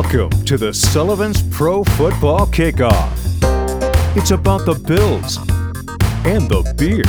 Welcome to the Sullivan's Pro Football Kickoff. It's about the Bills and the beer.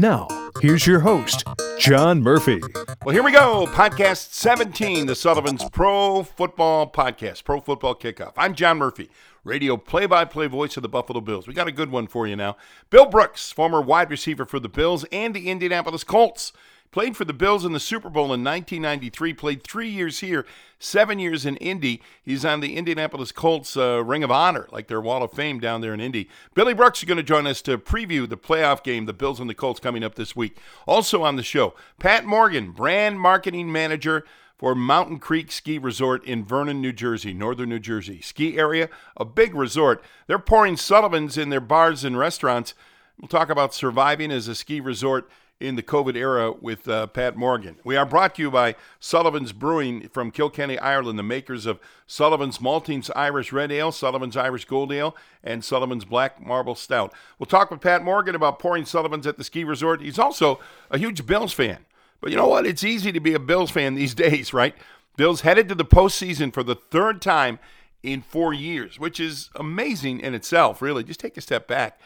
Now, here's your host, John Murphy. Well, here we go. Podcast 17, the Sullivan's Pro Football Podcast, Pro Football Kickoff. I'm John Murphy, radio play by play voice of the Buffalo Bills. We got a good one for you now. Bill Brooks, former wide receiver for the Bills and the Indianapolis Colts. Played for the Bills in the Super Bowl in 1993. Played three years here, seven years in Indy. He's on the Indianapolis Colts uh, Ring of Honor, like their Wall of Fame down there in Indy. Billy Brooks is going to join us to preview the playoff game, the Bills and the Colts, coming up this week. Also on the show, Pat Morgan, brand marketing manager for Mountain Creek Ski Resort in Vernon, New Jersey, northern New Jersey. Ski area, a big resort. They're pouring Sullivans in their bars and restaurants. We'll talk about surviving as a ski resort in the COVID era with uh, Pat Morgan. We are brought to you by Sullivan's Brewing from Kilkenny, Ireland, the makers of Sullivan's Maltings Irish Red Ale, Sullivan's Irish Gold Ale, and Sullivan's Black Marble Stout. We'll talk with Pat Morgan about pouring Sullivan's at the ski resort. He's also a huge Bills fan. But you know what? It's easy to be a Bills fan these days, right? Bills headed to the postseason for the third time in four years, which is amazing in itself, really. Just take a step back.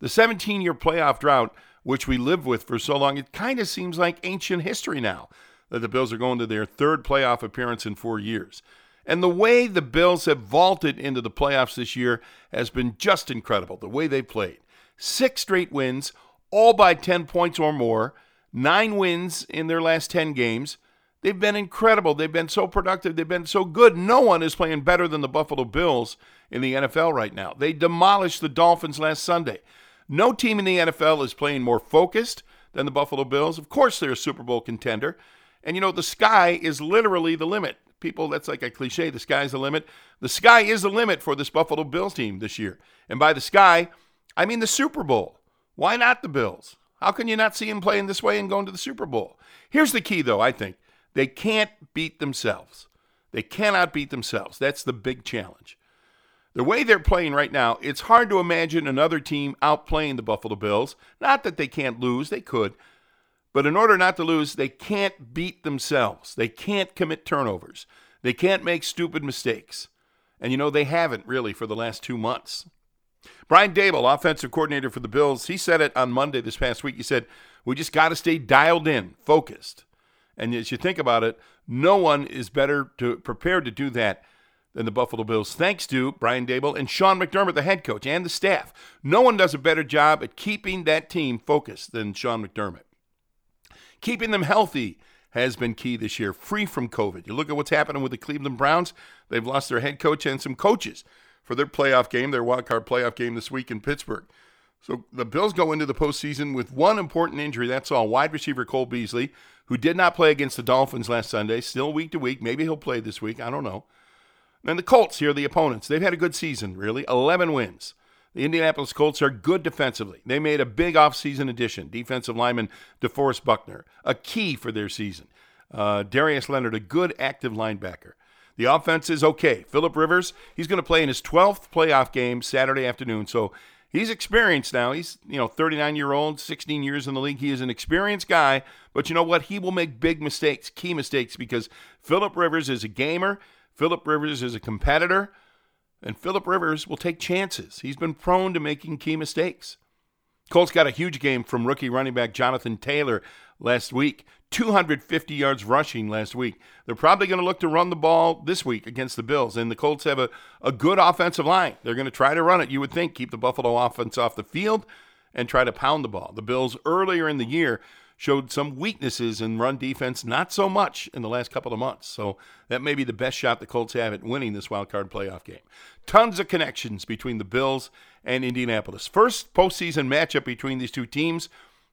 The 17 year playoff drought which we lived with for so long, it kind of seems like ancient history now that the Bills are going to their third playoff appearance in four years. And the way the Bills have vaulted into the playoffs this year has been just incredible, the way they played. Six straight wins, all by 10 points or more, nine wins in their last 10 games. They've been incredible. They've been so productive. They've been so good. No one is playing better than the Buffalo Bills in the NFL right now. They demolished the Dolphins last Sunday. No team in the NFL is playing more focused than the Buffalo Bills. Of course, they're a Super Bowl contender. And you know, the sky is literally the limit. People, that's like a cliche. The sky's the limit. The sky is the limit for this Buffalo Bills team this year. And by the sky, I mean the Super Bowl. Why not the Bills? How can you not see them playing this way and going to the Super Bowl? Here's the key, though, I think. They can't beat themselves. They cannot beat themselves. That's the big challenge. The way they're playing right now, it's hard to imagine another team outplaying the Buffalo Bills. Not that they can't lose, they could. But in order not to lose, they can't beat themselves. They can't commit turnovers. They can't make stupid mistakes. And you know, they haven't really for the last two months. Brian Daboll, offensive coordinator for the Bills, he said it on Monday this past week. He said, We just got to stay dialed in, focused. And as you think about it, no one is better to, prepared to do that than the Buffalo Bills, thanks to Brian Daboll and Sean McDermott, the head coach, and the staff. No one does a better job at keeping that team focused than Sean McDermott. Keeping them healthy has been key this year, free from COVID. You look at what's happening with the Cleveland Browns, they've lost their head coach and some coaches for their playoff game, their wild card playoff game this week in Pittsburgh. So the Bills go into the postseason with one important injury. That's all. Wide receiver Cole Beasley, who did not play against the Dolphins last Sunday, still week to week. Maybe he'll play this week. I don't know. And the Colts here, are the opponents, they've had a good season, really 11 wins. The Indianapolis Colts are good defensively. They made a big offseason addition, defensive lineman DeForest Buckner, a key for their season. Uh, Darius Leonard, a good active linebacker. The offense is okay. Philip Rivers, he's going to play in his 12th playoff game Saturday afternoon. So he's experienced now. He's, you know, 39 year old, 16 years in the league. He is an experienced guy, but you know what? He will make big mistakes, key mistakes, because Philip Rivers is a gamer. Philip Rivers is a competitor, and Philip Rivers will take chances. He's been prone to making key mistakes. Colts got a huge game from rookie running back Jonathan Taylor last week. 250 yards rushing last week. They're probably going to look to run the ball this week against the Bills, and the Colts have a, a good offensive line. They're going to try to run it, you would think, keep the Buffalo offense off the field and try to pound the ball. The Bills earlier in the year showed some weaknesses in run defense, not so much in the last couple of months. So that may be the best shot the Colts have at winning this wild card playoff game. Tons of connections between the Bills and Indianapolis. First postseason matchup between these two teams,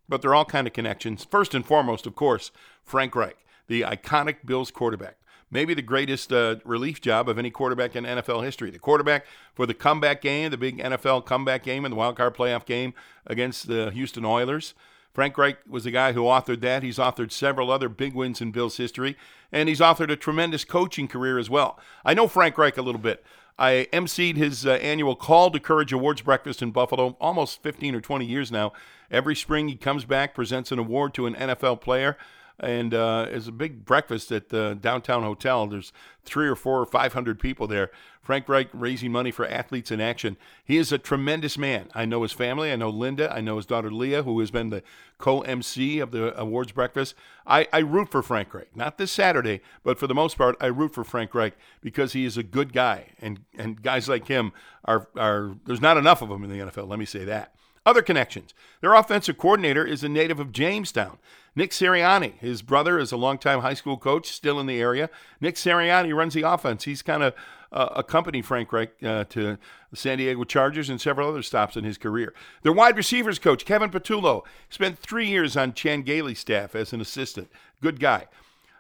but they're all kind of connections. First and foremost, of course, Frank Reich, the iconic Bills quarterback. Maybe the greatest uh, relief job of any quarterback in NFL history. The quarterback for the comeback game, the big NFL comeback game, and the wild card playoff game against the Houston Oilers. Frank Reich was the guy who authored that. He's authored several other big wins in Bills history, and he's authored a tremendous coaching career as well. I know Frank Reich a little bit. I emceed his uh, annual Call to Courage Awards breakfast in Buffalo almost 15 or 20 years now. Every spring he comes back, presents an award to an NFL player. And uh, it's a big breakfast at the downtown hotel. There's three or four or five hundred people there. Frank Reich raising money for athletes in action. He is a tremendous man. I know his family. I know Linda. I know his daughter Leah, who has been the co-MC of the awards breakfast. I, I root for Frank Reich. Not this Saturday, but for the most part, I root for Frank Reich because he is a good guy, and and guys like him are are there's not enough of them in the NFL. Let me say that. Other connections. Their offensive coordinator is a native of Jamestown. Nick Sirianni, his brother, is a longtime high school coach, still in the area. Nick Sirianni runs the offense. He's kind of uh, accompanied Frank Reich uh, to the San Diego Chargers and several other stops in his career. Their wide receivers coach, Kevin Patullo, spent three years on Chan Gailey's staff as an assistant. Good guy.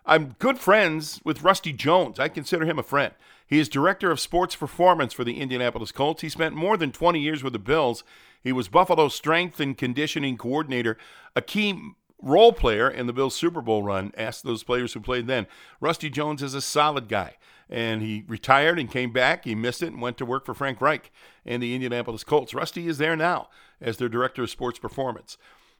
I'm good friends with Rusty Jones. I consider him a friend. He is director of sports performance for the Indianapolis Colts. He spent more than 20 years with the Bills he was Buffalo's strength and conditioning coordinator, a key role player in the Bills Super Bowl run. Ask those players who played then. Rusty Jones is a solid guy, and he retired and came back. He missed it and went to work for Frank Reich and the Indianapolis Colts. Rusty is there now as their director of sports performance.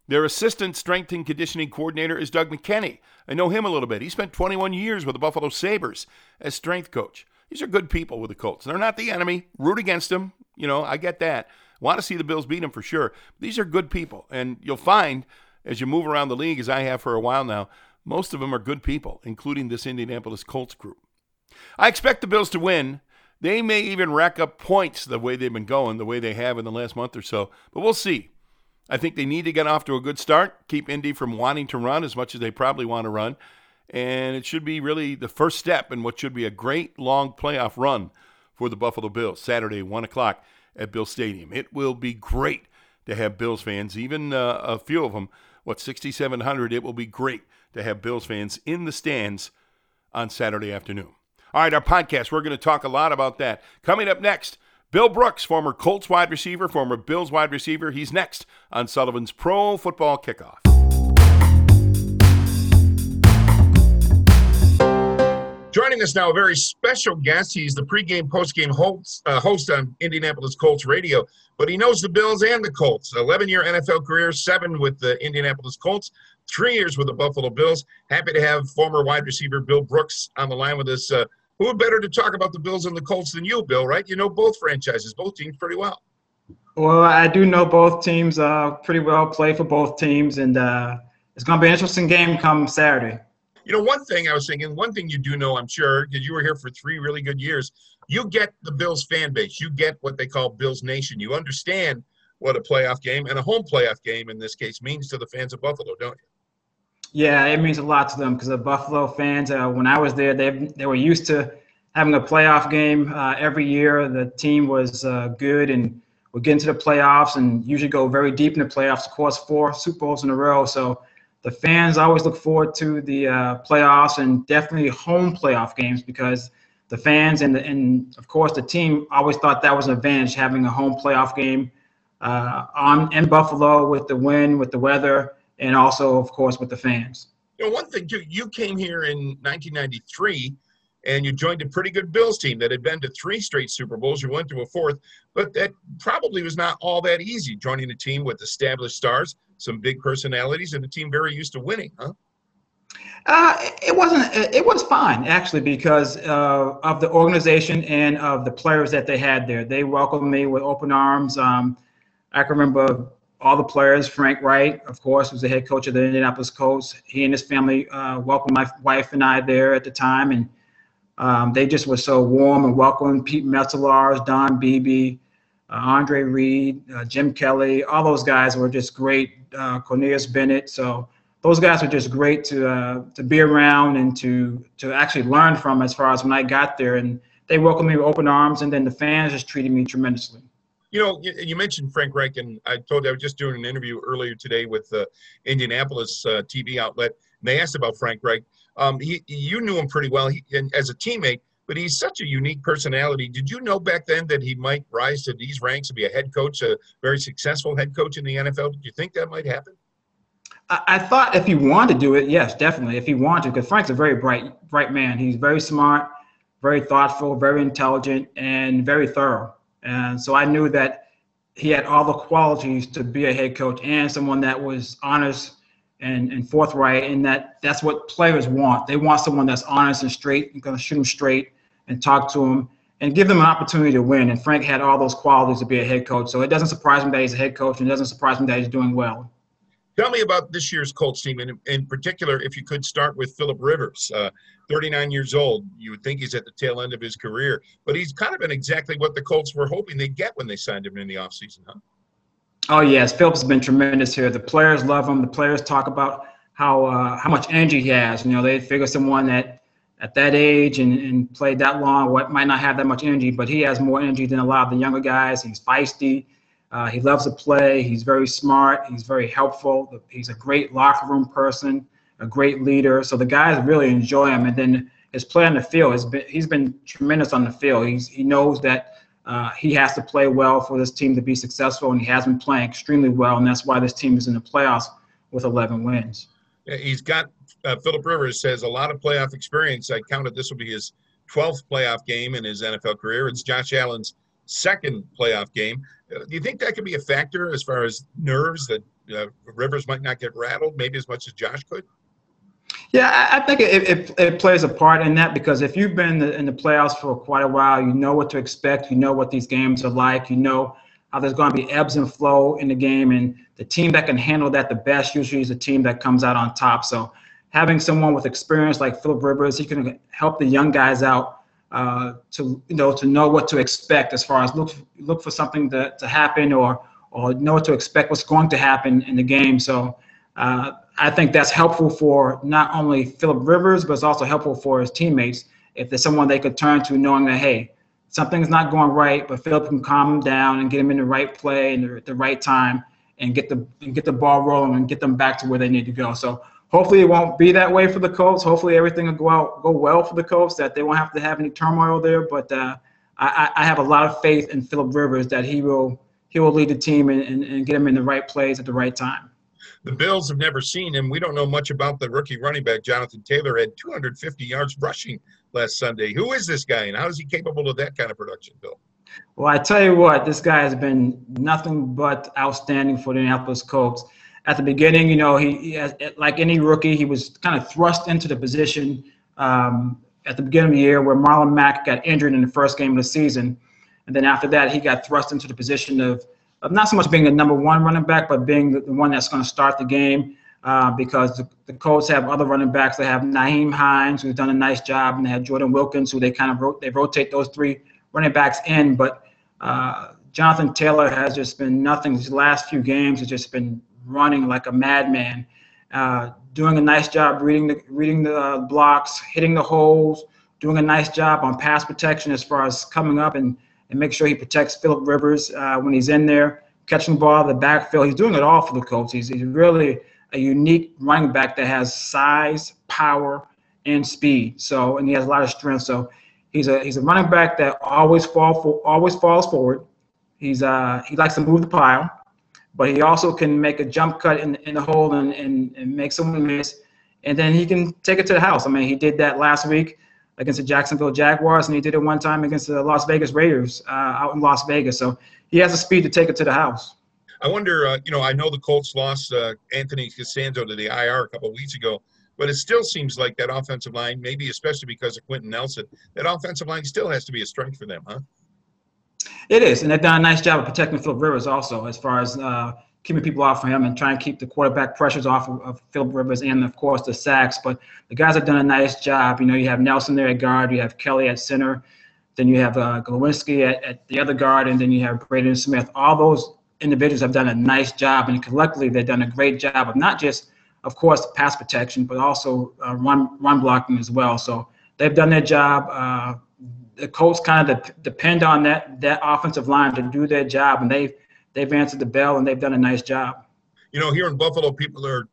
Their assistant strength and conditioning coordinator is Doug McKenney. I know him a little bit. He spent 21 years with the Buffalo Sabres as strength coach. These are good people with the Colts. They're not the enemy. Root against them. You know, I get that. Want to see the Bills beat them for sure. These are good people. And you'll find as you move around the league, as I have for a while now, most of them are good people, including this Indianapolis Colts group. I expect the Bills to win. They may even rack up points the way they've been going, the way they have in the last month or so, but we'll see. I think they need to get off to a good start, keep Indy from wanting to run as much as they probably want to run, and it should be really the first step in what should be a great long playoff run for the Buffalo Bills. Saturday, 1 o'clock at Bills Stadium. It will be great to have Bills fans, even uh, a few of them, what, 6,700. It will be great to have Bills fans in the stands on Saturday afternoon. All right, our podcast, we're going to talk a lot about that. Coming up next, Bill Brooks, former Colts wide receiver, former Bills wide receiver. He's next on Sullivan's Pro Football Kickoff. Joining us now, a very special guest. He's the pregame, postgame host, uh, host on Indianapolis Colts radio, but he knows the Bills and the Colts. 11 year NFL career, seven with the Indianapolis Colts, three years with the Buffalo Bills. Happy to have former wide receiver Bill Brooks on the line with us. Uh, who better to talk about the Bills and the Colts than you, Bill, right? You know both franchises, both teams pretty well. Well, I do know both teams uh, pretty well, play for both teams, and uh, it's going to be an interesting game come Saturday. You know, one thing I was thinking, one thing you do know, I'm sure, because you were here for three really good years, you get the Bills fan base. You get what they call Bills Nation. You understand what a playoff game and a home playoff game in this case means to the fans of Buffalo, don't you? Yeah, it means a lot to them because the Buffalo fans, uh, when I was there, they they were used to having a playoff game uh, every year. The team was uh, good and would get into the playoffs and usually go very deep in the playoffs. Of course, four Super Bowls in a row. So the fans always look forward to the uh, playoffs and definitely home playoff games because the fans and the, and of course the team always thought that was an advantage having a home playoff game uh, on in Buffalo with the wind, with the weather, and also of course with the fans. You know, one thing too, you came here in 1993 and you joined a pretty good Bills team that had been to three straight Super Bowls. You went to a fourth, but that probably was not all that easy joining a team with established stars some big personalities and a team very used to winning, huh? Uh, it wasn't. It was fine actually because uh, of the organization and of the players that they had there. They welcomed me with open arms. Um, I can remember all the players. Frank Reich, of course, was the head coach of the Indianapolis Colts. He and his family uh, welcomed my wife and I there at the time, and um, they just were so warm and welcoming. Pete Metzelaars, Don Beebe, Andre Reed, uh, Jim Kelly, all those guys were just great. Uh, Cornelius Bennett. So those guys were just great to to be around and to to actually learn from. As far as when I got there, and they welcomed me with open arms, and then the fans just treated me tremendously. You know, you, mentioned Frank Reich, and I told you I was just doing an interview earlier today with the Indianapolis uh, TV outlet, and they asked about Frank Reich. Um, he, you knew him pretty well he, as a teammate but he's such a unique personality. Did you know back then that he might rise to these ranks and be a head coach, a very successful head coach in the NFL? Did you think that might happen? I, thought if he wanted to do it, yes, definitely. If he wanted to, because Frank's a very bright, bright man. He's very smart, very thoughtful, very intelligent, and very thorough. And so I knew that he had all the qualities to be a head coach and someone that was honest and, and forthright, and that that's what players want. They want someone that's honest and straight and going to shoot them straight and talk to them and give them an opportunity to win. And Frank had all those qualities to be a head coach. So it doesn't surprise me that he's a head coach, and it doesn't surprise me that he's doing well. Tell me about this year's Colts team, and in particular, if you could start with Philip Rivers, uh, 39 years old. You would think he's at the tail end of his career, but he's kind of been exactly what the Colts were hoping they'd get when they signed him in the offseason, huh? Oh yes, Philip's been tremendous here. The players love him. The players talk about how uh, how much energy he has. You know, they figure someone that at that age and, and played that long what might not have that much energy, but he has more energy than a lot of the younger guys. He's feisty. Uh, he loves to play. He's very smart. He's very helpful. He's a great locker room person, a great leader. So the guys really enjoy him. And then his play on the field has been he's been tremendous on the field. He's he knows that uh, he has to play well for this team to be successful, and he has been playing extremely well, and that's why this team is in the playoffs with 11 wins. He's got uh, Philip Rivers says a lot of playoff experience. I counted this will be his 12th playoff game in his NFL career. It's Josh Allen's second playoff game. Uh, do you think that could be a factor as far as nerves that uh, Rivers might not get rattled, maybe as much as Josh could? Yeah, I think it, it, it, plays a part in that because if you've been in the playoffs for quite a while, you know what to expect. You know what these games are like. You know how there's going to be ebbs and flow in the game, and the team that can handle that the best usually is the team that comes out on top. So having someone with experience like Philip Rivers, he can help the young guys out uh, to you know to know what to expect as far as look look for something to, to happen or or know what to expect what's going to happen in the game. So. Uh, I think that's helpful for not only Philip Rivers, but it's also helpful for his teammates if there's someone they could turn to knowing that, hey, something's not going right, but Philip can calm them down and get them in the right play and the, the right time and get the and get the ball rolling and get them back to where they need to go. So hopefully it won't be that way for the Colts. Hopefully everything will go out go well for the Colts, that they won't have to have any turmoil there. But uh, I, I have a lot of faith in Philip Rivers that he will he will lead the team and, and, and get them in the right place at the right time. The Bills have never seen him. We don't know much about the rookie running back. Jonathan Taylor had 250 yards rushing last Sunday. Who is this guy, and how is he capable of that kind of production, Bill? Well, I tell you what, this guy has been nothing but outstanding for the Indianapolis Colts. At the beginning, you know, he, he has, like any rookie, he was kind of thrust into the position um, at the beginning of the year where Marlon Mack got injured in the first game of the season. And then after that, he got thrust into the position of – of not so much being the number one running back, but being the, the one that's going to start the game. Uh, because the, the Colts have other running backs. They have Nyheim Hines, who's done a nice job, and they have Jordan Wilkins, who they kind of ro- they rotate those three running backs in. But uh, Jonathan Taylor has just been nothing. These last few games has just been running like a madman, uh, doing a nice job reading the reading the uh, blocks, hitting the holes, doing a nice job on pass protection as far as coming up and and make sure he protects Philip Rivers uh, when he's in there, catching the ball, the backfield. He's doing it all for the Colts. He's, he's really a unique running back that has size, power, and speed. So, and he has a lot of strength. So, he's a he's a running back that always fall for always falls forward. He's uh he likes to move the pile, but he also can make a jump cut in, in the hole and, and, and make someone miss. And then he can take it to the house. I mean, he did that last week against the Jacksonville Jaguars, and he did it one time against the Las Vegas Raiders uh, out in Las Vegas. So he has the speed to take it to the house. I wonder, uh, you know, I know the Colts lost uh, Anthony Castonzo to the IR a couple of weeks ago, but it still seems like that offensive line, maybe especially because of Quenton Nelson, that offensive line still has to be a strength for them, huh? It is, and they've done a nice job of protecting Philip Rivers also, as far as uh, keeping people off of him and trying to keep the quarterback pressures off of, of Philip Rivers and, of course, the sacks. But the guys have done a nice job. You know, you have Nelson there at guard, you have Kelly at center, then you have uh, Glowinski at, at the other guard, and then you have Braden Smith. All those individuals have done a nice job, and collectively they've done a great job of not just, of course, pass protection, but also uh, run run blocking as well. So they've done their job. Uh, the Colts kind of de- depend on that that offensive line to do their job, and they've they've answered the bell and they've done a nice job. You know, here in Buffalo, people are,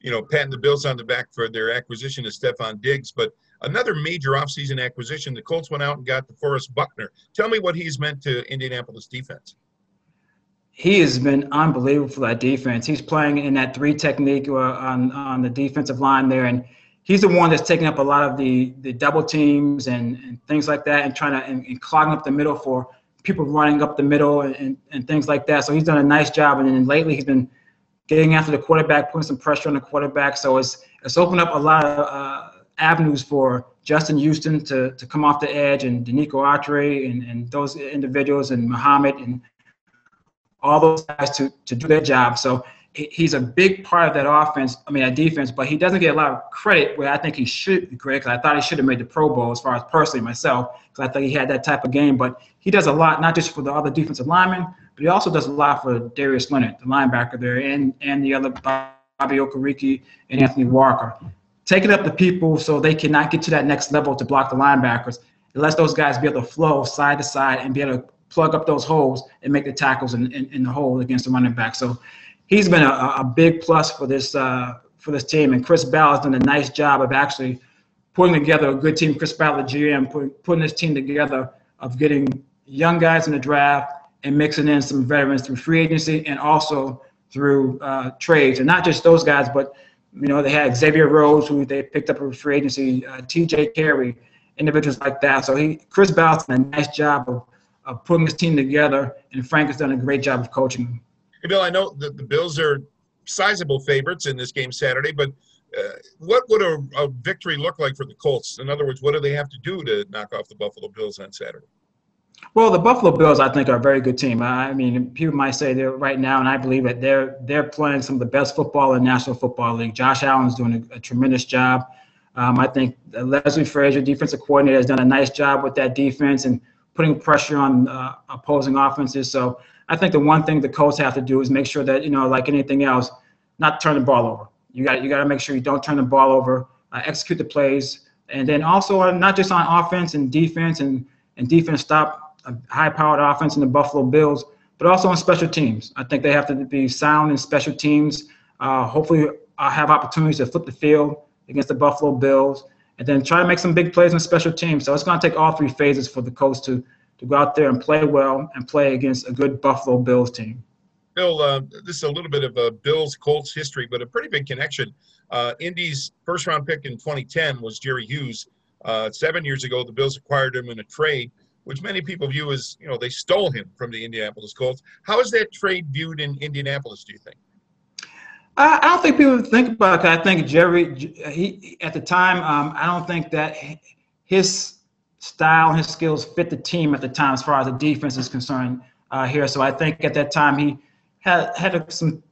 you know, patting the Bills on the back for their acquisition of Stefon Diggs, but another major offseason acquisition, the Colts went out and got the DeForest Buckner. Tell me what he's meant to Indianapolis defense. He has been unbelievable for that defense. He's playing in that three technique uh, on on the defensive line there, and he's the one that's taking up a lot of the the double teams and, and things like that, and trying to and, and clogging up the middle for people running up the middle and, and, and, things like that. So he's done a nice job. And then lately he's been getting after the quarterback, putting some pressure on the quarterback. So it's it's opened up a lot of uh, avenues for Justin Houston to, to come off the edge and Denico Autry and, and those individuals and Muhammad and all those guys to, to do their job. So he's a big part of that offense, I mean, that defense, but he doesn't get a lot of credit where I think he should be credit because I thought he should have made the Pro Bowl as far as personally myself because I think he had that type of game. But he does a lot, not just for the other defensive linemen, but he also does a lot for Darius Leonard, the linebacker there, and, and the other Bobby Okereke and Anthony Walker taking up the people so they cannot get to that next level to block the linebackers. It lets those guys be able to flow side to side and be able to plug up those holes and make the tackles in, in, in the hole against the running back. So he's been a, a big plus for this uh, for this team. And Chris Ballard has done a nice job of actually putting together a good team. Chris Ballard, GM, putting, putting this team together of getting young guys in the draft and mixing in some veterans through free agency and also through uh, trades. And not just those guys, but – you know, they had Xavier Rhodes, who they picked up a free agency, uh, T.J. Carrie, individuals like that. So he, Chris Ball's done a nice job of, of putting his team together, and Frank has done a great job of coaching. Hey, Bill, I know that the Bills are sizable favorites in this game Saturday, but uh, what would a, a victory look like for the Colts? In other words, what do they have to do to knock off the Buffalo Bills on Saturday? Well, the Buffalo Bills, I think, are a very good team. I mean, people might say they're right now, and I believe that they're they're playing some of the best football in National Football League. Josh Allen's doing a, a tremendous job. Um, I think Leslie Frazier, defensive coordinator, has done a nice job with that defense and putting pressure on uh, opposing offenses. So I think the one thing the Colts have to do is make sure that you know, like anything else, not turn the ball over. You got you got to make sure you don't turn the ball over, uh, execute the plays, and then also uh, not just on offense and defense and and defense stop a high-powered offense in the Buffalo Bills, but also on special teams. I think they have to be sound in special teams. Uh, hopefully, I'll have opportunities to flip the field against the Buffalo Bills, and then try to make some big plays on special teams. So it's going to take all three phases for the coach to to go out there and play well and play against a good Buffalo Bills team. Bill, uh, this is a little bit of a Bills Colts history, but a pretty big connection. Uh, Indy's first round pick in 2010 was Jerry Hughes. Uh, seven years ago, the Bills acquired him in a trade which many people view as, you know, they stole him from the Indianapolis Colts. How is that trade viewed in Indianapolis, do you think? I, don't think people think about it. I think Jerry, he at the time, um, I don't think that his style and his skills fit the team at the time as far as the defense is concerned uh, here. So I think at that time he had had some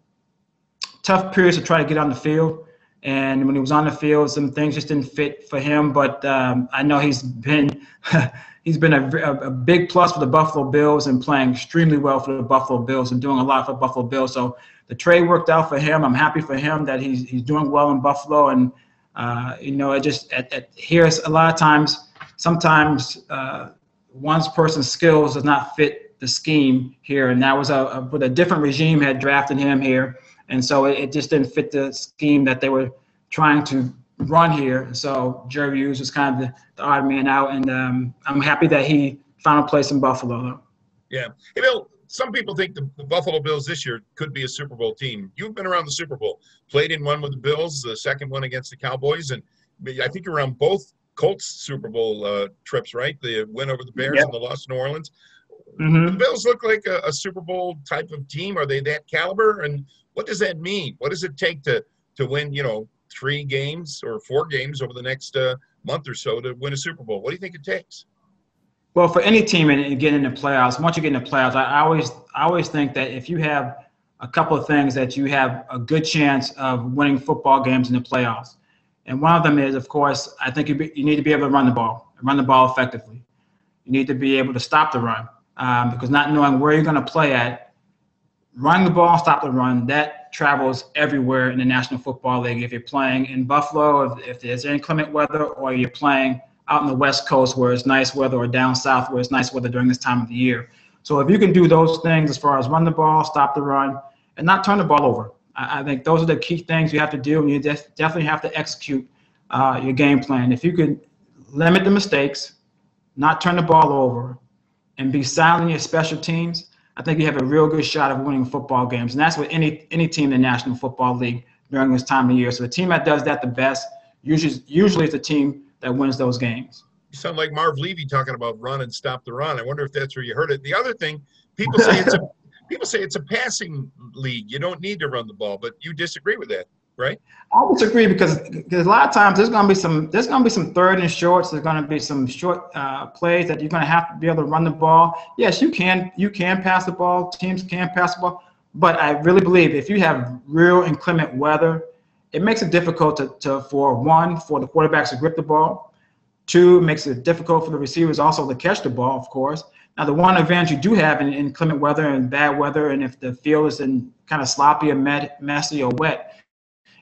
tough periods to try to get on the field. And when he was on the field, some things just didn't fit for him. But um, I know he's been he's been a, a, big plus for the Buffalo Bills and playing extremely well for the Buffalo Bills and doing a lot for Buffalo Bills. So the trade worked out for him. I'm happy for him that he's he's doing well in Buffalo. And uh, you know, it just at, at, here's a lot of times, sometimes uh, one person's skills does not fit the scheme here. And that was a, a with a different regime had drafted him here, and so it, it just didn't fit the scheme that they were trying to run here. So Jerry Hughes was kind of the, the odd man out, and um, I'm happy that he found a place in Buffalo. Though. Yeah, Bill. Some people think the, the, Buffalo Bills this year could be a Super Bowl team. You've been around the Super Bowl, played in one with the Bills, the second one against the Cowboys, and I think you're around both Colts Super Bowl uh, trips, right? The win over the Bears yep. and the loss to New Orleans. Mm-hmm. The Bills look like a, a Super Bowl type of team. Are they that caliber? And what does that mean? What does it take to to win? You know, three games or four games over the next uh, month or so to win a Super Bowl. What do you think it takes? Well, for any team and getting in the playoffs, once you get in the playoffs, I, I always I always think that if you have a couple of things that you have a good chance of winning football games in the playoffs. And one of them is, of course, I think you, be, you need to be able to run the ball, run the ball effectively. You need to be able to stop the run um, because not knowing where you're going to play at, running the ball, stop the run, that travels everywhere in the National Football League. If you're playing in Buffalo, if, if there's inclement weather, or you're playing out in the West Coast where it's nice weather, or down south where it's nice weather during this time of the year. So if you can do those things as far as run the ball, stop the run, and not turn the ball over, I, I think those are the key things you have to do, and you def- definitely have to execute uh, your game plan. If you could limit the mistakes, not turn the ball over, and be silent in your special teams, I think you have a real good shot of winning football games. And that's what any any team in the National Football League during this time of year. So the team that does that the best usually usually is the team that wins those games. You sound like Marv Levy talking about run and stop the run. I wonder if that's where you heard it. The other thing, people say it's a people say it's a passing league. You don't need to run the ball, but you disagree with that, right? I disagree because, because a lot of times there's going to be some there's going to be some third and shorts. There's going to be some short uh, plays that you're going to have to be able to run the ball. Yes, you can you can pass the ball. Teams can pass the ball, but I really believe if you have real inclement weather, it makes it difficult to, to for one for the quarterbacks to grip the ball. Two, makes it difficult for the receivers also to catch the ball, of course. Now, the one advantage you do have in inclement weather and bad weather, and if the field is in kind of sloppy or messy or wet,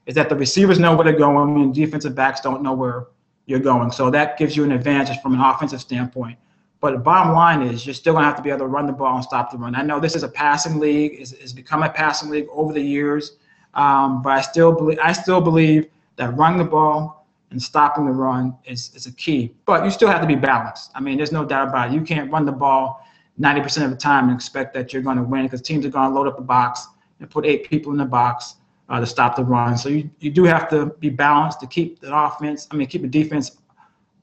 is that the receivers know where they're going and defensive backs don't know where you're going. So that gives you an advantage from an offensive standpoint. But the bottom line is you're still going to have to be able to run the ball and stop the run. I know this is a passing league, it's, it's become a passing league over the years, um, but I still believe I still believe that running the ball and stopping the run is, is a key. But you still have to be balanced. I mean, there's no doubt about it. You can't run the ball 90% of the time and expect that you're going to win because teams are going to load up the box and put eight people in the box uh, to stop the run. So you, you do have to be balanced to keep the offense, I mean, keep the defense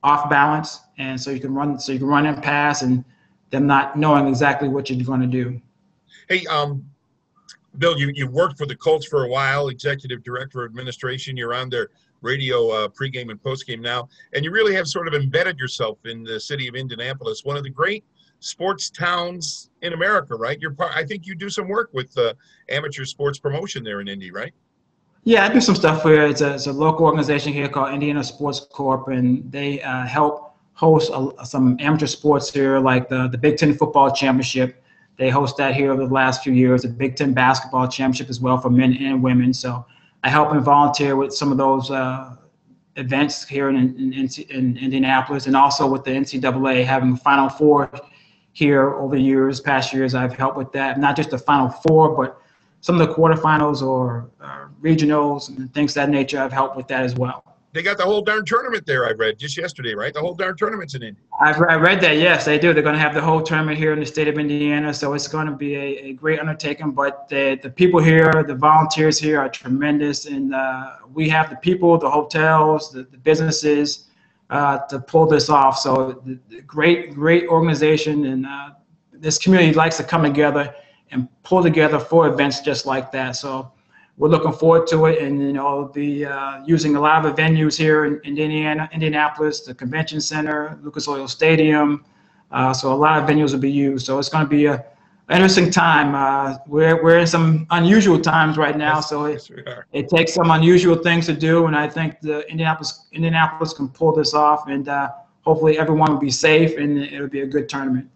off balance. And so you can run, so you can run and pass and them not knowing exactly what you're going to do. Hey, um, Bill, you, you worked for the Colts for a while, executive director of administration. You're on their radio uh, pregame and postgame now, and you really have sort of embedded yourself in the city of Indianapolis, one of the great sports towns in America, right? You're part. I think you do some work with uh, amateur sports promotion there in Indy, right? Yeah, I do some stuff here. It's a, it's a local organization here called Indiana Sports Corp, and they uh, help host a, some amateur sports here, like the the Big Ten football championship. They host that here over the last few years. The Big Ten basketball championship as well for men and women. So I help and volunteer with some of those uh, events here in, in, in, Indianapolis and also with the NCAA having the Final Four here over the years, past years. I've helped with that, not just the Final Four, but some of the quarterfinals or uh, regionals and things that nature. I've helped with that as well. They got the whole darn tournament there. I read just yesterday, right? The whole darn tournament's in Indy. I've I read that. Yes, they do. They're going to have the whole tournament here in the state of Indiana, so it's going to be a, a great undertaking. But the the people here, the volunteers here, are tremendous, and uh, we have the people, the hotels, the, the businesses uh, to pull this off. So, the, the great, great organization, and uh, this community likes to come together and pull together for events just like that. So we're looking forward to it, and you know, be uh, using a lot of venues here in, in, Indiana, Indianapolis, the convention center, Lucas Oil Stadium. Uh, so a lot of venues will be used. So it's going to be a interesting time. Uh, we're we're in some unusual times right now, so it, it takes some unusual things to do, and I think the Indianapolis Indianapolis can pull this off, and uh, hopefully everyone will be safe, and it'll be a good tournament.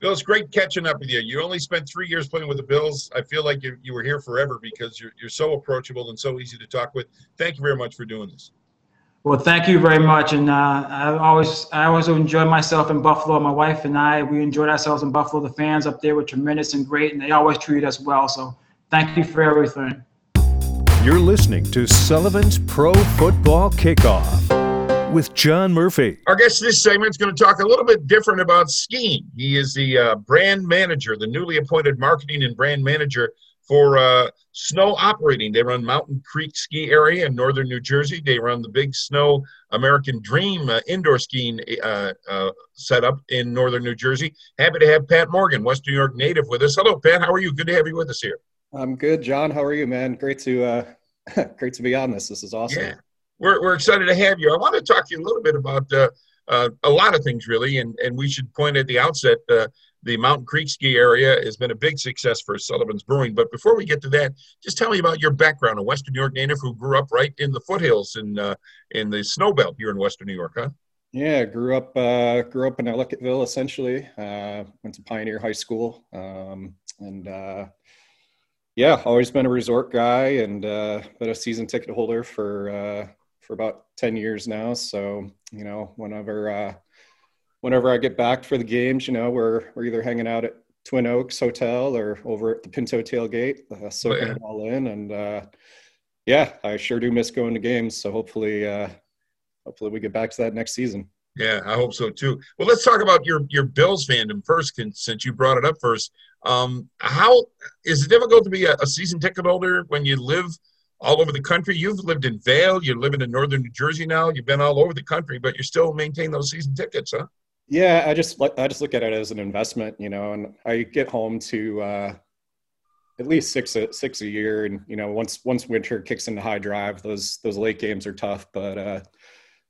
Bill, it's great catching up with you. You only spent three years playing with the Bills. I feel like you, you were here forever because you're, you're so approachable and so easy to talk with. Thank you very much for doing this. Well, thank you very much, and uh, I always I always enjoy myself in Buffalo. My wife and I we enjoyed ourselves in Buffalo. The fans up there were tremendous and great, and they always treated us well. So, thank you for everything. You're listening to Sullivan's Pro Football Kickoff with John Murphy. Our guest this segment is going to talk a little bit different about skiing. He is the uh, brand manager, the newly appointed marketing and brand manager for uh, snow operating. They run Mountain Creek Ski Area in northern New Jersey. They run the Big Snow American Dream uh, indoor skiing uh, uh, setup in northern New Jersey. Happy to have Pat Morgan, West New York native, with us. Hello, Pat. How are you? Good to have you with us here. I'm good, John. How are you, man? Great to uh, great to be on this. This is awesome. Yeah we're, we're excited to have you. I want to talk to you a little bit about uh, uh, a lot of things, really, and, and we should point at the outset uh, the Mountain Creek ski area has been a big success for Sullivan's Brewing. But before we get to that, just tell me about your background, a Western New York native who grew up right in the foothills in uh, in the snow belt here in Western New York, huh? Yeah, grew up uh, grew up in Ellicottville essentially. Uh, went to Pioneer High School, um, and yeah, always been a resort guy and uh, been a season ticket holder for for about 10 years now. So, you know, whenever, uh, whenever I get back for the games, you know, we're, we're either hanging out at Twin Oaks Hotel or over at the Pinto Tailgate, uh, soaking oh, yeah. it all in. And uh, yeah, I sure do miss going to games. So hopefully, uh, hopefully we get back to that next season. Yeah, I hope so too. Well, let's talk about your your Bills fandom first, since you brought it up first. Um, how is it difficult to be a, a season ticket holder when you live all over the country. You've lived in Vail, you're living in northern New Jersey now. You've been all over the country, but you're still maintain those season tickets, huh? Yeah, I just I just look at it as an investment, you know. And I get home to uh, at least six a, six a year, and you know once once winter kicks into high drive, those those late games are tough, but uh,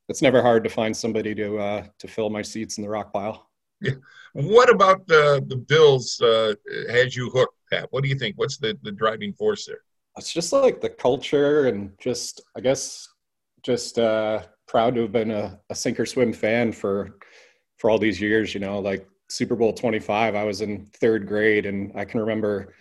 it's never hard to find somebody to uh, to fill my seats in the rock pile. Yeah. What about the the Bills uh, has you hooked, Pat? What do you think? What's the the driving force there? It's just like the culture and just I guess just uh, proud to have been a, a sink or swim fan for for all these years. You know, like Super Bowl 25, I was in third grade, and I can remember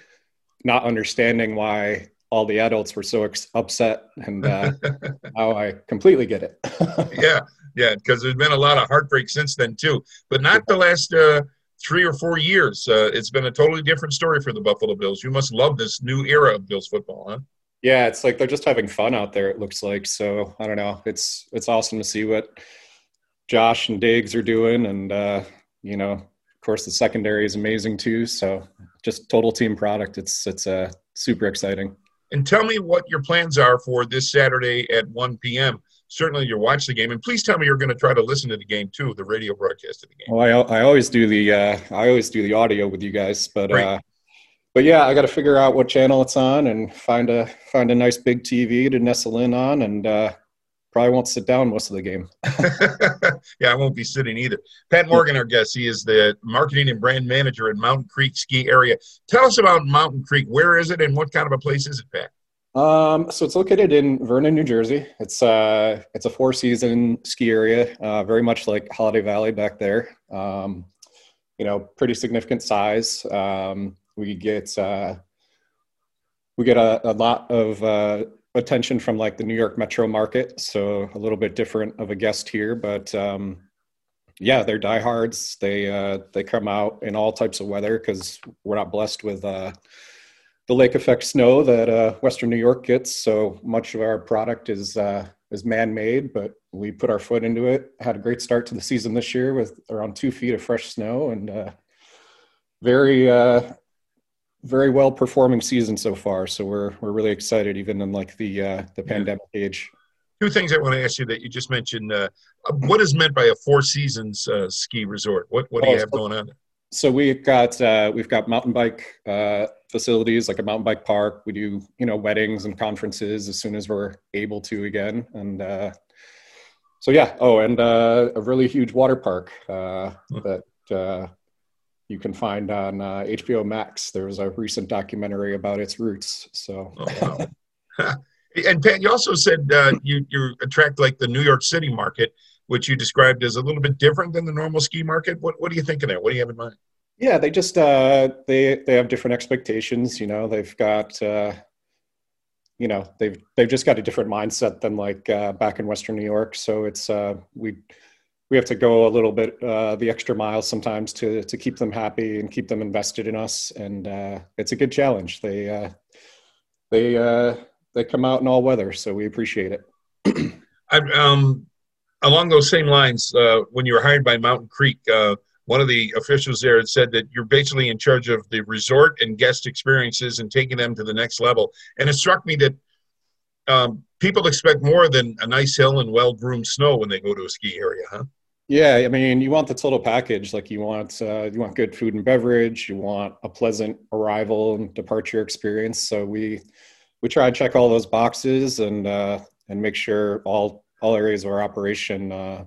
not understanding why all the adults were so ex- upset, and uh, now I completely get it. yeah, yeah, because there's been a lot of heartbreak since then too, but not the last uh, three or four years. Uh, it's been a totally different story for the Buffalo Bills. You must love this new era of Bills football, huh? Yeah, it's like they're just having fun out there. It looks like so. I don't know. It's it's awesome to see what Josh and Diggs are doing, and uh, you know, of course, the secondary is amazing too. So just total team product. It's it's uh, super exciting. And tell me what your plans are for this Saturday at 1 p.m. Certainly, you'll watch the game, and please tell me you're going to try to listen to the game too, the radio broadcast of the game. Well, I, I always do the uh, I always do the audio with you guys, but right. uh, but yeah, I got to figure out what channel it's on and find a find a nice big TV to nestle in on, and uh, probably won't sit down most of the game. yeah, I won't be sitting either. Pat Morgan, our guest, he is the marketing and brand manager at Mountain Creek Ski Area. Tell us about Mountain Creek. Where is it, and what kind of a place is it, Pat? Um, so it's located in Vernon, New Jersey. It's uh, it's a four season ski area, uh, very much like Holiday Valley back there. Um, you know, pretty significant size. Um, we get uh, we get a, a lot of uh, attention from like the New York metro market, so a little bit different of a guest here, but um, yeah, they're diehards. They uh, they come out in all types of weather because we're not blessed with uh, the lake effect snow that uh, Western New York gets. So much of our product is uh, is man made, but we put our foot into it. Had a great start to the season this year with around two feet of fresh snow and uh, very uh, very well performing season so far. So we're we're really excited, even in like the uh, the pandemic age. Two things I want to ask you that you just mentioned. Uh, what is meant by a Four Seasons uh, ski resort? What what do you oh, have going on? So we've got uh, we've got mountain bike uh, facilities like a mountain bike park. We do you know weddings and conferences as soon as we're able to again, and uh, so yeah. Oh, and uh, a really huge water park uh, hmm. that uh, you can find on HBO Max. There was a recent documentary about its roots. So. Oh, wow. and Pat, you also said you you attract like the New York City market which you described as a little bit different than the normal ski market. What what are you thinking there? What do you have in mind? Yeah, they just uh, they they have different expectations. You know, they've got uh, you know they've they've just got a different mindset than like uh, back in Western New York. So it's uh, we we have to go a little bit uh, the extra mile sometimes to to keep them happy and keep them invested in us. And uh, it's a good challenge. They uh, they uh, they come out in all weather, so we appreciate it. I, um, along those same lines, uh, when you were hired by Mountain Creek, uh, one of the officials there had said that you're basically in charge of the resort and guest experiences and taking them to the next level. And it struck me that um, people expect more than a nice hill and well groomed snow when they go to a ski area, huh? Yeah, I mean, you want the total package. Like you want, uh, you want good food and beverage. You want a pleasant arrival and departure experience. So we we try and check all those boxes and uh, and make sure all all areas of our operation uh,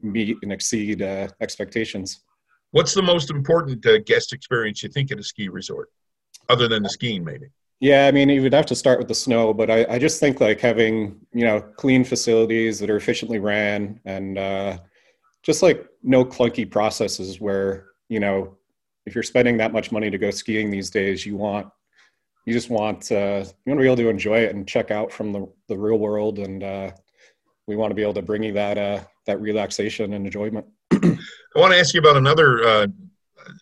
meet and exceed uh, expectations. What's the most important uh, guest experience you think at a ski resort, other than the skiing, maybe? Yeah, I mean, you would have to start with the snow, but I, I just think like having you know clean facilities that are efficiently ran and uh, just like no clunky processes where you know if you're spending that much money to go skiing these days, you want you just want uh, you want to be able to enjoy it and check out from the the real world and uh, we want to be able to bring you that uh, that relaxation and enjoyment. I want to ask you about another uh,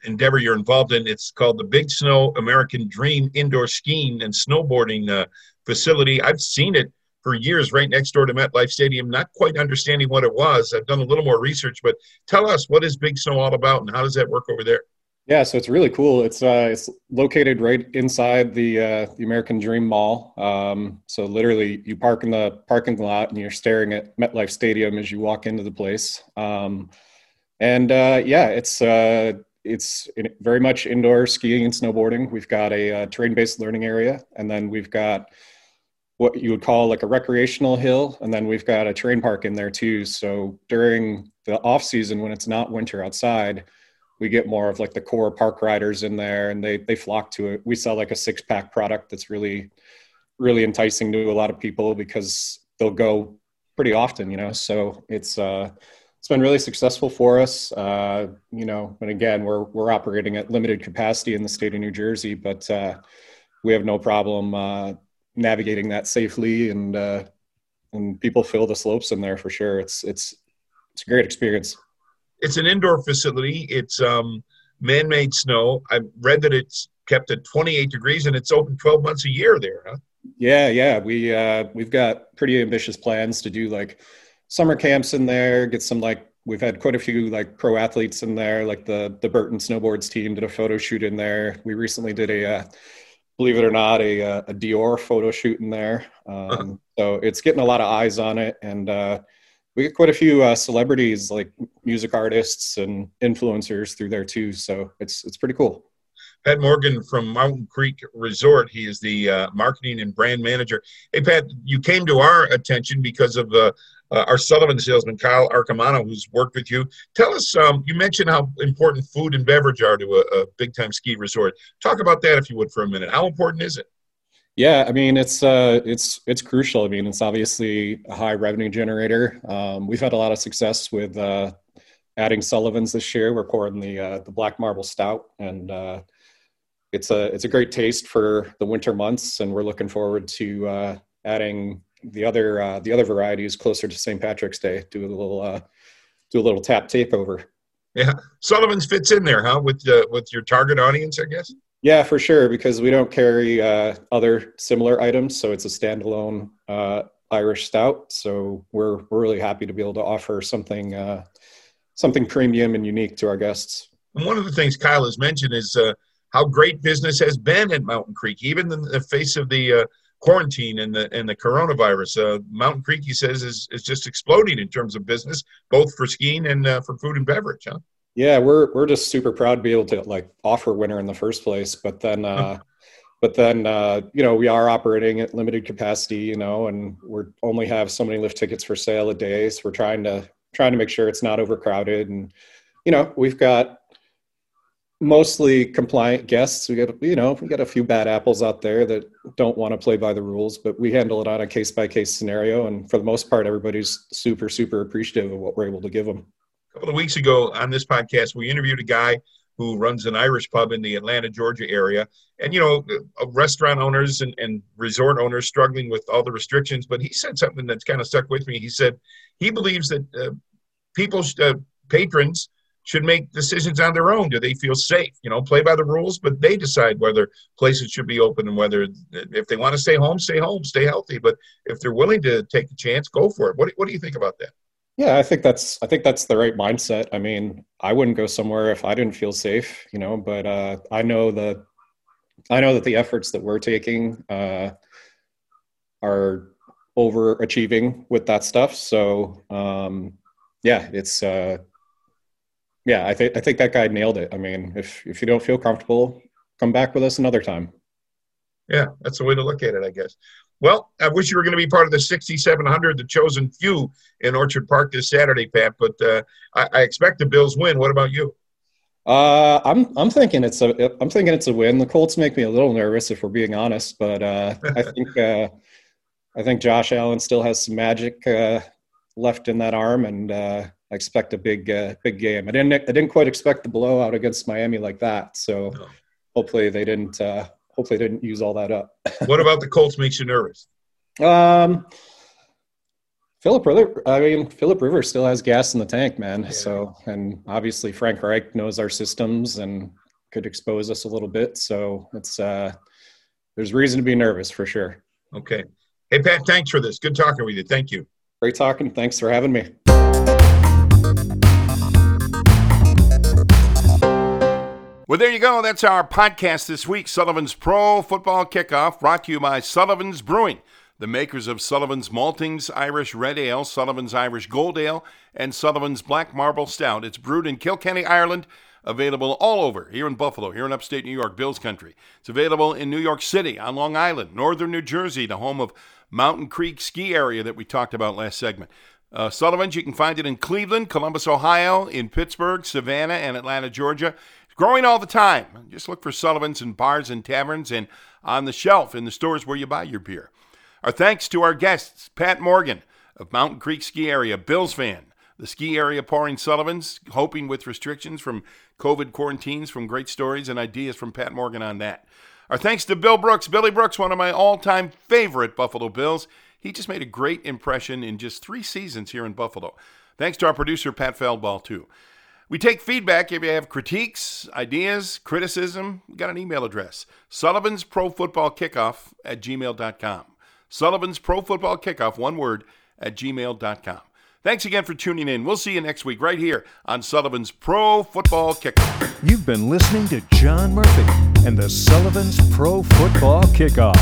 endeavor you're involved in. It's called the Big Snow American Dream Indoor Skiing and Snowboarding uh, Facility. I've seen it for years right next door to MetLife Stadium, not quite understanding what it was. I've done a little more research, but tell us what is Big Snow all about and how does that work over there? Yeah, so it's really cool. It's uh, it's located right inside the uh, the American Dream Mall. Um, so literally, you park in the parking lot and you're staring at MetLife Stadium as you walk into the place. Um, and uh, yeah, it's uh, it's very much indoor skiing and snowboarding. We've got a uh, terrain-based learning area, and then we've got what you would call like a recreational hill, and then we've got a terrain park in there too. So during the off season, when it's not winter outside, we get more of like the core park riders in there, and they they flock to it. We sell like a six pack product that's really really enticing to a lot of people because they'll go pretty often, you know. So it's uh, it's been really successful for us. Uh, you know, and again, we're we're operating at limited capacity in the state of New Jersey, but uh, we have no problem uh, navigating that safely, and uh, and people fill the slopes in there for sure. It's it's it's a great experience. It's an indoor facility. It's um, man-made snow. I read that it's kept at 28 degrees and it's open 12 months a year there. Huh? Yeah, yeah. We uh, we've got pretty ambitious plans to do like summer camps in there, get some like we've had quite a few like pro athletes in there, like the the Burton snowboards team did a photo shoot in there. We recently did a uh, believe it or not a uh, a Dior photo shoot in there. Um, so it's getting a lot of eyes on it, and uh, we get quite a few uh, celebrities like music artists and influencers through there too. So it's it's pretty cool. Pat Morgan from Mountain Creek Resort. He is the uh, marketing and brand manager. Hey, Pat, you came to our attention because of uh, uh, our Sullivan salesman, Kyle Arcamano, who's worked with you. Tell us, um, you mentioned how important food and beverage are to a, a big time ski resort. Talk about that, if you would, for a minute. How important is it? Yeah, I mean it's uh, it's it's crucial. I mean it's obviously a high revenue generator. Um, we've had a lot of success with uh, adding Sullivan's this year. We're pouring the uh, the black marble stout, and uh, it's a it's a great taste for the winter months, and we're looking forward to uh, adding the other uh, the other varieties closer to St. Patrick's Day. Do a little uh, do a little tap tape over. Yeah, Sullivan's fits in there, huh? With with your target audience, I guess. Yeah, for sure, because we don't carry uh, other similar items, so it's a standalone uh, Irish stout. So we're we're really happy to be able to offer something uh, something premium and unique to our guests. And one of the things Kyle has mentioned is uh, how great business has been at Mountain Creek, even in the face of the uh, quarantine and the and the coronavirus. Uh, Mountain Creek, he says, is is just exploding in terms of business, both for skiing and for food and beverage. Huh? Yeah, we're we're just super proud to be able to like offer winter in the first place, but then. Uh, but then uh, you know we are operating at limited capacity you know and we're only have so many lift tickets for sale a day so we're trying to trying to make sure it's not overcrowded and you know we've got mostly compliant guests. We get, you know, we get a few bad apples out there that don't want to play by the rules, but we handle it on a case by case scenario. And for the most part, everybody's super, super appreciative of what we're able to give them. A couple of weeks ago on this podcast, we interviewed a guy who runs an Irish pub in the Atlanta, Georgia area. And, you know, uh, restaurant owners and, and resort owners struggling with all the restrictions. But he said something that's kind of stuck with me. He said he believes that uh, people, uh, patrons, should make decisions on their own. Do they feel safe? You know, play by the rules, but they decide whether places should be open and whether, if they want to stay home, stay home, stay healthy. But if they're willing to take a chance, go for it. What, what do you think about that? Yeah, I think that's I think that's the right mindset. I mean, I wouldn't go somewhere if I didn't feel safe, you know. But uh, I know that I know that the efforts that we're taking uh, are overachieving with that stuff. So um, yeah, it's uh, yeah, I think I think that guy nailed it. I mean, if if you don't feel comfortable, come back with us another time. Yeah, that's the way to look at it, I guess. Well, I wish you were going to be part of the 6,700, the chosen few in Orchard Park this Saturday, Pat. But uh, I, I, expect the Bills win. What about you? Uh, I'm I'm thinking it's a I'm thinking it's a win. The Colts make me a little nervous if we're being honest, but uh, I think uh, I think Josh Allen still has some magic uh, left in that arm, and uh, I expect a big uh, big game. I didn't I didn't quite expect the blowout against Miami like that. So no. hopefully they didn't uh, hopefully they didn't use all that up. what about the Colts makes you nervous? Um, Philip Rivers, I mean Philip Rivers still has gas in the tank, man. Yeah. So and obviously Frank Reich knows our systems and could expose us a little bit. So it's uh, there's reason to be nervous for sure. Okay. Hey Pat, thanks for this. Good talking with you. Thank you. Great talking. Thanks for having me. Well, there you go. That's our podcast this week Sullivan's Pro Football Kickoff, brought to you by Sullivan's Brewing, the makers of Sullivan's Maltings Irish Red Ale, Sullivan's Irish Gold Ale, and Sullivan's Black Marble Stout. It's brewed in Kilkenny, Ireland, available all over here in Buffalo, here in upstate New York, Bills country. It's available in New York City, on Long Island, northern New Jersey, the home of Mountain Creek ski area that we talked about last segment. Uh, Sullivan's, you can find it in Cleveland, Columbus, Ohio, in Pittsburgh, Savannah, and Atlanta, Georgia. Growing all the time. Just look for Sullivan's in bars and taverns and on the shelf in the stores where you buy your beer. Our thanks to our guests, Pat Morgan of Mountain Creek Ski Area, Bills fan, the ski area pouring Sullivan's, hoping with restrictions from COVID quarantines, from great stories and ideas from Pat Morgan on that. Our thanks to Bill Brooks. Billy Brooks, one of my all time favorite Buffalo Bills. He just made a great impression in just three seasons here in Buffalo. Thanks to our producer, Pat Feldball, too. We take feedback if you have critiques, ideas, criticism. We got an email address Sullivan's Pro Football Kickoff at gmail.com. Sullivan's Pro Football Kickoff, one word, at gmail.com. Thanks again for tuning in. We'll see you next week right here on Sullivan's Pro Football Kickoff. You've been listening to John Murphy and the Sullivan's Pro Football Kickoff.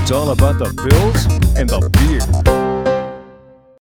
It's all about the Bills and the beer.